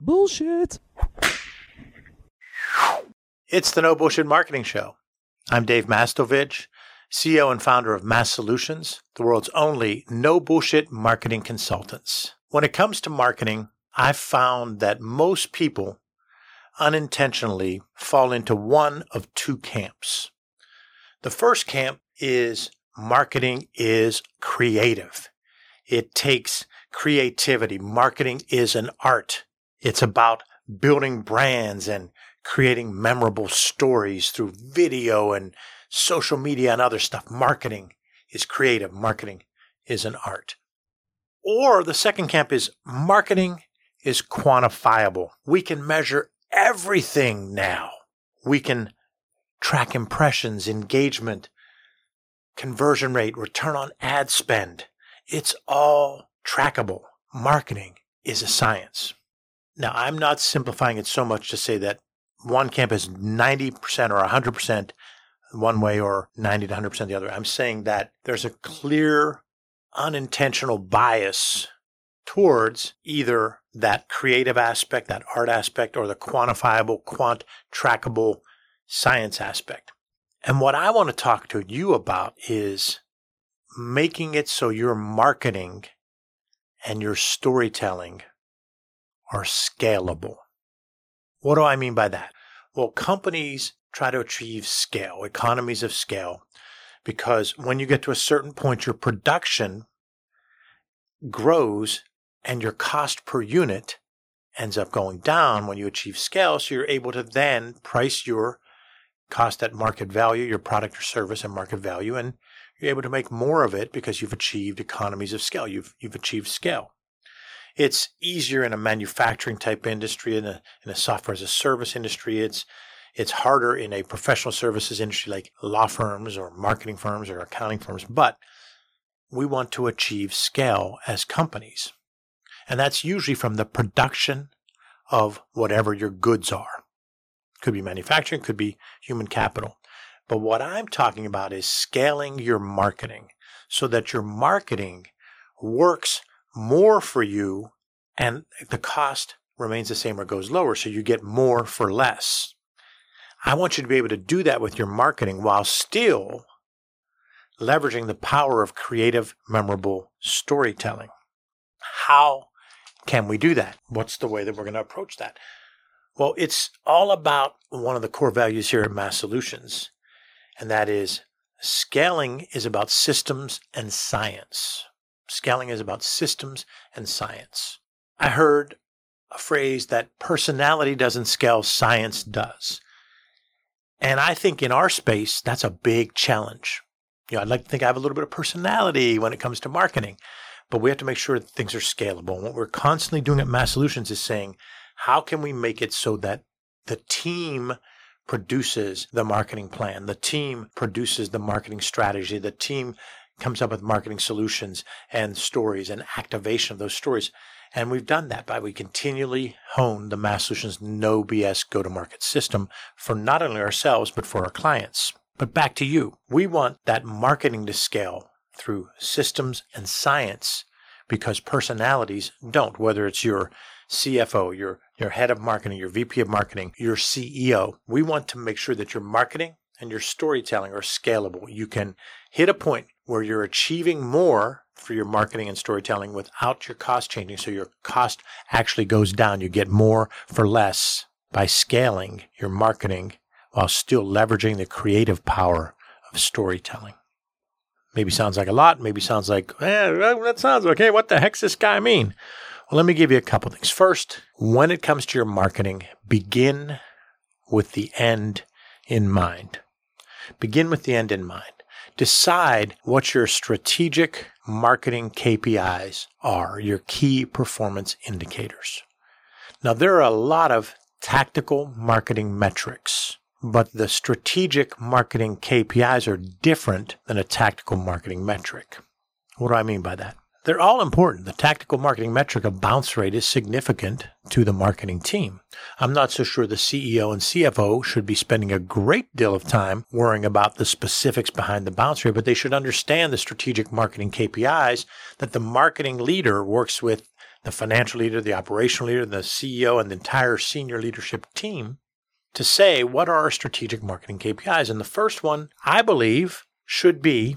Bullshit. It's the No Bullshit Marketing Show. I'm Dave Mastovich, CEO and founder of MASSolutions, the world's only no bullshit marketing consultants. When it comes to marketing, I've found that most people unintentionally fall into one of two camps. The first camp is marketing is creative. It takes creativity. Marketing is an art. It's about building brands and creating memorable stories through video and social media and other stuff. Marketing is creative. Marketing is an art. Or the second camp is marketing is quantifiable. We can measure everything now. We can track impressions, engagement, conversion rate, return on ad spend. It's all trackable. Marketing is a science. Now, I'm not simplifying it so much to say that one camp is 90% or 100% one way or 90 to 100% the other. I'm saying that there's a clear unintentional bias towards either that creative aspect, that art aspect, or the quantifiable, quant trackable science aspect. And what I want to talk to you about is making it so your marketing and your storytelling are scalable. What do I mean by that? Well, companies try to achieve scale, economies of scale, because when you get to a certain point, your production grows and your cost per unit ends up going down when you achieve scale. So you're able to then price your cost at market value, your product or service at market value, and you're able to make more of it because you've achieved economies of scale. You've, you've achieved scale. It's easier in a manufacturing type industry, in a, in a software as a service industry. It's, it's harder in a professional services industry like law firms or marketing firms or accounting firms, but we want to achieve scale as companies. And that's usually from the production of whatever your goods are. Could be manufacturing, could be human capital. But what I'm talking about is scaling your marketing so that your marketing works more for you and the cost remains the same or goes lower. So you get more for less. I want you to be able to do that with your marketing while still leveraging the power of creative, memorable storytelling. How can we do that? What's the way that we're going to approach that? Well, it's all about one of the core values here at MASSolutions, and that is scaling is about systems and science. Scaling is about systems and science. I heard a phrase that personality doesn't scale, science does. And I think in our space, that's a big challenge. You know, I'd like to think I have a little bit of personality when it comes to marketing but we have to make sure that things are scalable. And what we're constantly doing at MASSolutions is saying, how can we make it so that the team produces the marketing plan, the team produces the marketing strategy, the team comes up with marketing solutions and stories and activation of those stories. And we've done that by we continually hone the MASSolutions no BS go to market system for not only ourselves, but for our clients. But back to you. We want that marketing to scale through systems and science because personalities don't, whether it's your CFO, your, your head of marketing, your VP of marketing, your CEO. We want to make sure that your marketing and your storytelling are scalable. You can hit a point where you're achieving more for your marketing and storytelling without your cost changing. So your cost actually goes down. You get more for less by scaling your marketing while still leveraging the creative power of storytelling. Maybe sounds like a lot. Maybe sounds like, eh, that sounds okay. What the heck's this guy mean? Well, let me give you a couple things. First, when it comes to your marketing, begin with the end in mind. Begin with the end in mind. Decide what your strategic marketing KPIs are, your key performance indicators. Now, there are a lot of tactical marketing metrics but the strategic marketing KPIs are different than a tactical marketing metric. What do I mean by that? They're all important. The tactical marketing metric of bounce rate is significant to the marketing team. I'm not so sure the CEO and CFO should be spending a great deal of time worrying about the specifics behind the bounce rate, but they should understand the strategic marketing KPIs that the marketing leader works with the financial leader, the operational leader, the CEO, and the entire senior leadership team to say what are our strategic marketing KPIs. And the first one, I believe, should be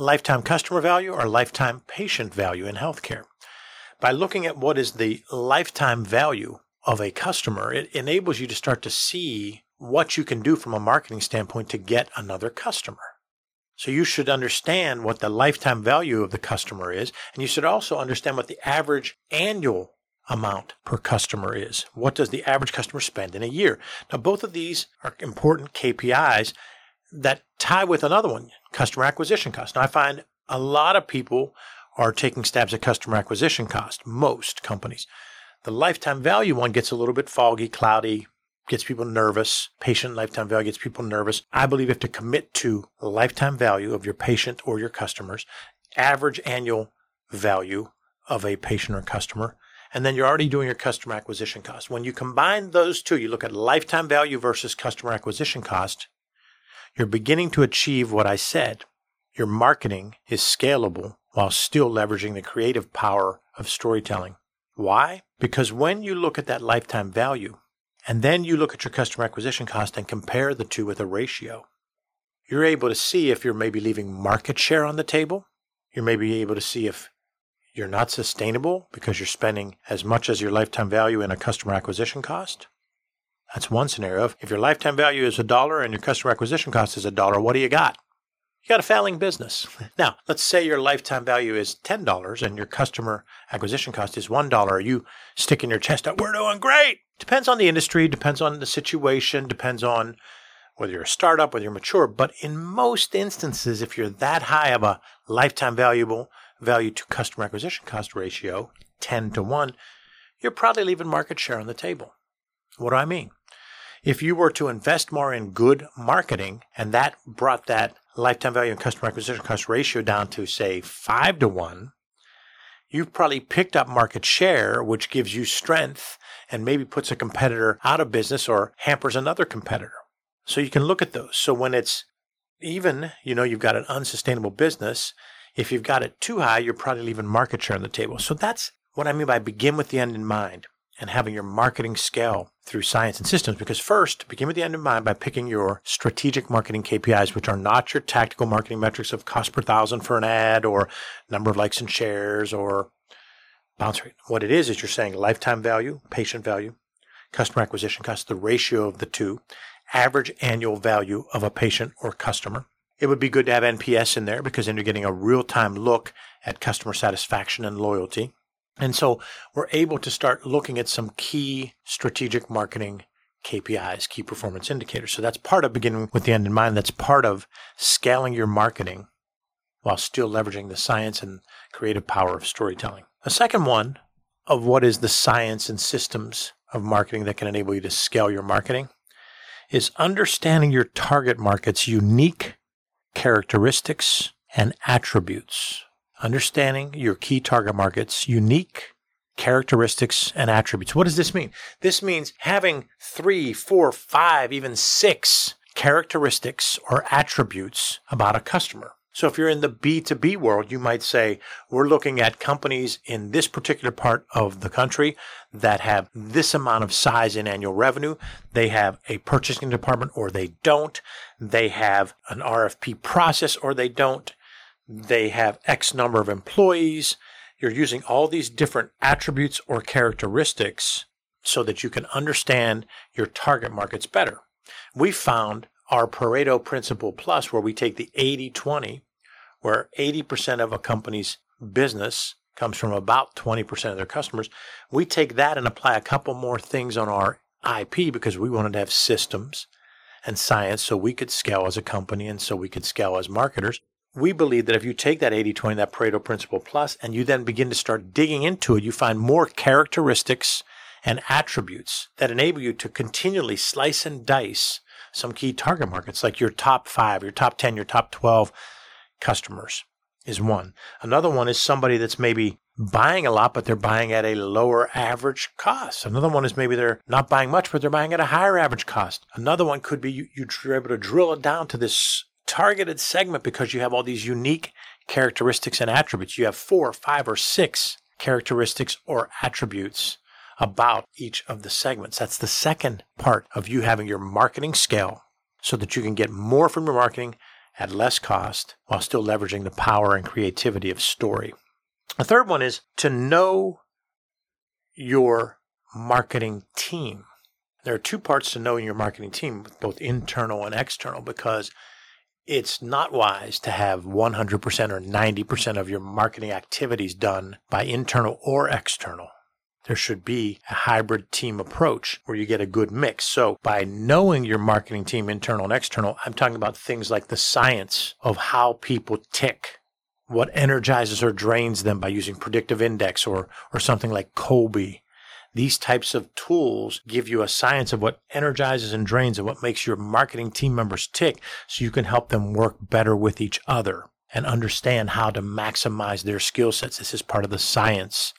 lifetime customer value or lifetime patient value in healthcare. By looking at what is the lifetime value of a customer, it enables you to start to see what you can do from a marketing standpoint to get another customer. So you should understand what the lifetime value of the customer is, and you should also understand what the average annual amount per customer is. What does the average customer spend in a year? Now, both of these are important KPIs that tie with another one, customer acquisition cost. Now, I find a lot of people are taking stabs at customer acquisition cost, most companies. The lifetime value one gets a little bit foggy, cloudy, gets people nervous. Patient lifetime value gets people nervous. I believe you have to commit to lifetime value of your patient or your customers, average annual value of a patient or customer, and then you're already doing your customer acquisition cost. When you combine those two, you look at lifetime value versus customer acquisition cost, you're beginning to achieve what I said. Your marketing is scalable while still leveraging the creative power of storytelling. Why? Because when you look at that lifetime value and then you look at your customer acquisition cost and compare the two with a ratio, you're able to see if you're maybe leaving market share on the table. You're maybe able to see if you're not sustainable because you're spending as much as your lifetime value in a customer acquisition cost. That's one scenario. If your lifetime value is a dollar and your customer acquisition cost is a dollar, what do you got? You got a failing business. Now, let's say your lifetime value is $10 and your customer acquisition cost is $1. Are you sticking your chest out? We're doing great. Depends on the industry, depends on the situation, depends on whether you're a startup, whether you're mature. But in most instances, if you're that high of a lifetime valuable value to customer acquisition cost ratio, 10 to 1, you're probably leaving market share on the table. What do I mean? If you were to invest more in good marketing and that brought that lifetime value and customer acquisition cost ratio down to, say, five to one, you've probably picked up market share, which gives you strength and maybe puts a competitor out of business or hampers another competitor. So you can look at those. So when it's even, you know, you've got an unsustainable business, if you've got it too high, you're probably leaving market share on the table. So that's what I mean by begin with the end in mind and having your marketing scale through science and systems. Because first, begin with the end in mind by picking your strategic marketing KPIs, which are not your tactical marketing metrics of cost per thousand for an ad or number of likes and shares or bounce rate. What it is, is you're saying lifetime value, patient value, customer acquisition cost, the ratio of the two, average annual value of a patient or customer. It would be good to have NPS in there because then you're getting a real time look at customer satisfaction and loyalty. And so we're able to start looking at some key strategic marketing KPIs, key performance indicators. So that's part of beginning with the end in mind. That's part of scaling your marketing while still leveraging the science and creative power of storytelling. A second one of what is the science and systems of marketing that can enable you to scale your marketing is understanding your target market's unique characteristics and attributes understanding your key target market's unique characteristics and attributes. What does this mean? This means having three, four, five, even six characteristics or attributes about a customer. So if you're in the B2B world, you might say, we're looking at companies in this particular part of the country that have this amount of size in annual revenue. They have a purchasing department or they don't. They have an RFP process or they don't they have X number of employees. You're using all these different attributes or characteristics so that you can understand your target markets better. We found our Pareto Principle Plus, where we take the 80 20, where 80% of a company's business comes from about 20% of their customers. We take that and apply a couple more things on our IP because we wanted to have systems and science so we could scale as a company and so we could scale as marketers we believe that if you take that 80 20, that Pareto principle plus, and you then begin to start digging into it, you find more characteristics and attributes that enable you to continually slice and dice some key target markets, like your top five, your top 10, your top 12 customers. is one. Another one is somebody that's maybe buying a lot, but they're buying at a lower average cost. Another one is maybe they're not buying much, but they're buying at a higher average cost. Another one could be you, you're able to drill it down to this targeted segment because you have all these unique characteristics and attributes. You have four, five, or six characteristics or attributes about each of the segments. That's the second part of you having your marketing scale so that you can get more from your marketing at less cost while still leveraging the power and creativity of story. The third one is to know your marketing team. There are two parts to knowing your marketing team, both internal and external, because it's not wise to have 100% or 90% of your marketing activities done by internal or external. There should be a hybrid team approach where you get a good mix. So, by knowing your marketing team, internal and external, I'm talking about things like the science of how people tick, what energizes or drains them by using predictive index or, or something like Kolbe these types of tools give you a science of what energizes and drains and what makes your marketing team members tick so you can help them work better with each other and understand how to maximize their skill sets. This is part of the science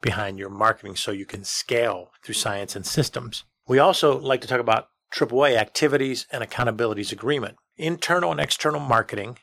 behind your marketing so you can scale through science and systems. We also like to talk about AAA activities and accountabilities agreement. Internal and external marketing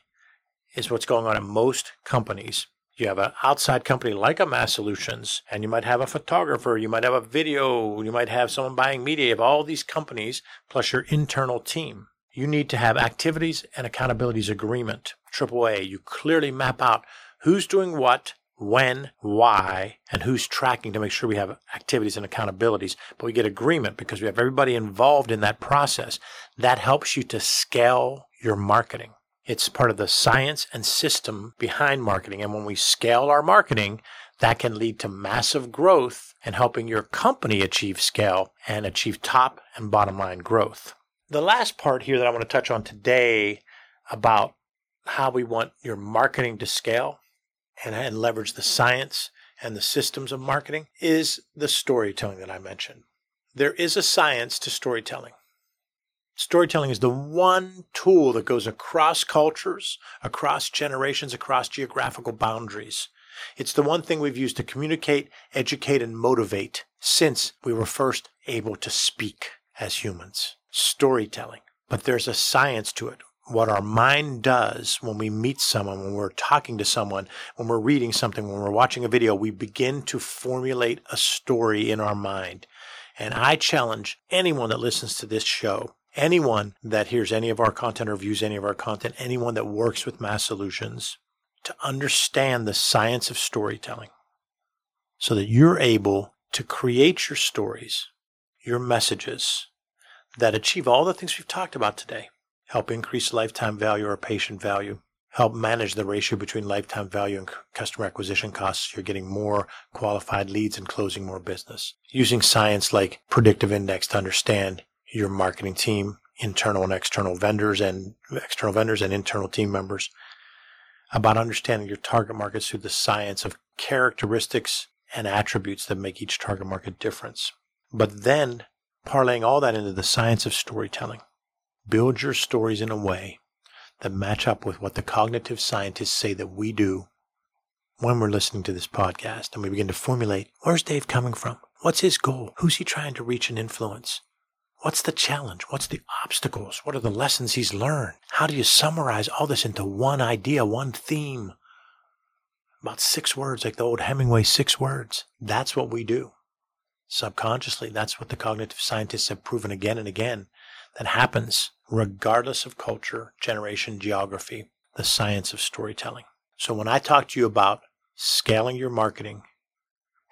is what's going on in most companies you have an outside company like a MASSolutions, and you might have a photographer, you might have a video, you might have someone buying media. Have all these companies plus your internal team. You need to have activities and accountabilities agreement. AAA, you clearly map out who's doing what, when, why, and who's tracking to make sure we have activities and accountabilities. But we get agreement because we have everybody involved in that process. That helps you to scale your marketing. It's part of the science and system behind marketing. And when we scale our marketing, that can lead to massive growth and helping your company achieve scale and achieve top and bottom line growth. The last part here that I want to touch on today about how we want your marketing to scale and, and leverage the science and the systems of marketing is the storytelling that I mentioned. There is a science to storytelling. Storytelling is the one tool that goes across cultures, across generations, across geographical boundaries. It's the one thing we've used to communicate, educate, and motivate since we were first able to speak as humans. Storytelling. But there's a science to it. What our mind does when we meet someone, when we're talking to someone, when we're reading something, when we're watching a video, we begin to formulate a story in our mind. And I challenge anyone that listens to this show anyone that hears any of our content or views any of our content, anyone that works with MASSolutions, to understand the science of storytelling so that you're able to create your stories, your messages that achieve all the things we've talked about today. Help increase lifetime value or patient value. Help manage the ratio between lifetime value and customer acquisition costs. You're getting more qualified leads and closing more business. Using science like predictive index to understand your marketing team, internal and external vendors and external vendors and internal team members about understanding your target markets through the science of characteristics and attributes that make each target market difference. But then parlaying all that into the science of storytelling. Build your stories in a way that match up with what the cognitive scientists say that we do when we're listening to this podcast and we begin to formulate where's Dave coming from? What's his goal? Who's he trying to reach and influence? What's the challenge? What's the obstacles? What are the lessons he's learned? How do you summarize all this into one idea, one theme? About six words, like the old Hemingway six words. That's what we do. Subconsciously, that's what the cognitive scientists have proven again and again. That happens regardless of culture, generation, geography, the science of storytelling. So when I talk to you about scaling your marketing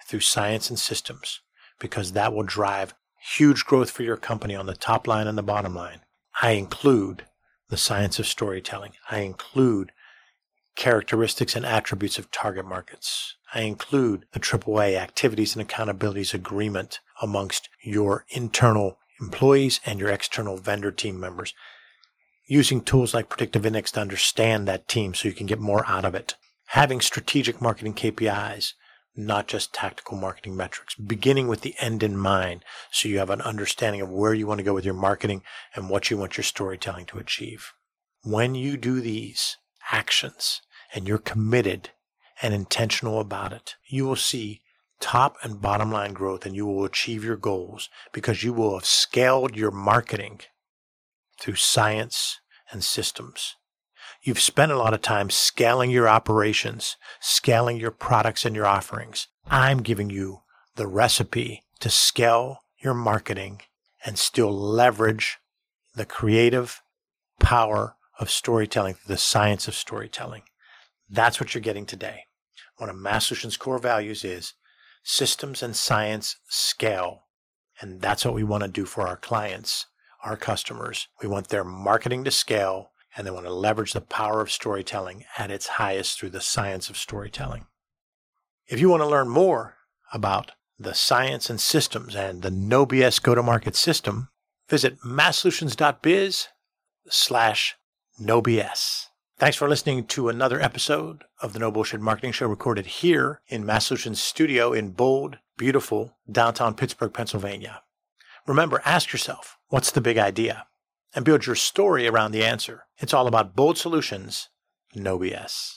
through science and systems, because that will drive huge growth for your company on the top line and the bottom line. I include the science of storytelling. I include characteristics and attributes of target markets. I include the AAA activities and accountabilities agreement amongst your internal employees and your external vendor team members. Using tools like Predictive Index to understand that team so you can get more out of it. Having strategic marketing KPIs not just tactical marketing metrics, beginning with the end in mind so you have an understanding of where you want to go with your marketing and what you want your storytelling to achieve. When you do these actions and you're committed and intentional about it, you will see top and bottom line growth and you will achieve your goals because you will have scaled your marketing through science and systems. You've spent a lot of time scaling your operations, scaling your products and your offerings. I'm giving you the recipe to scale your marketing and still leverage the creative power of storytelling, the science of storytelling. That's what you're getting today. One of MASSolutions' core values is systems and science scale. And that's what we want to do for our clients, our customers. We want their marketing to scale and they want to leverage the power of storytelling at its highest through the science of storytelling. If you want to learn more about the science and systems and the no BS go to market system, visit massolutions.biz slash no BS. Thanks for listening to another episode of the No Bullshit Marketing Show recorded here in MASSolutions studio in bold, beautiful downtown Pittsburgh, Pennsylvania. Remember, ask yourself, what's the big idea? And build your story around the answer. It's all about bold solutions, no BS.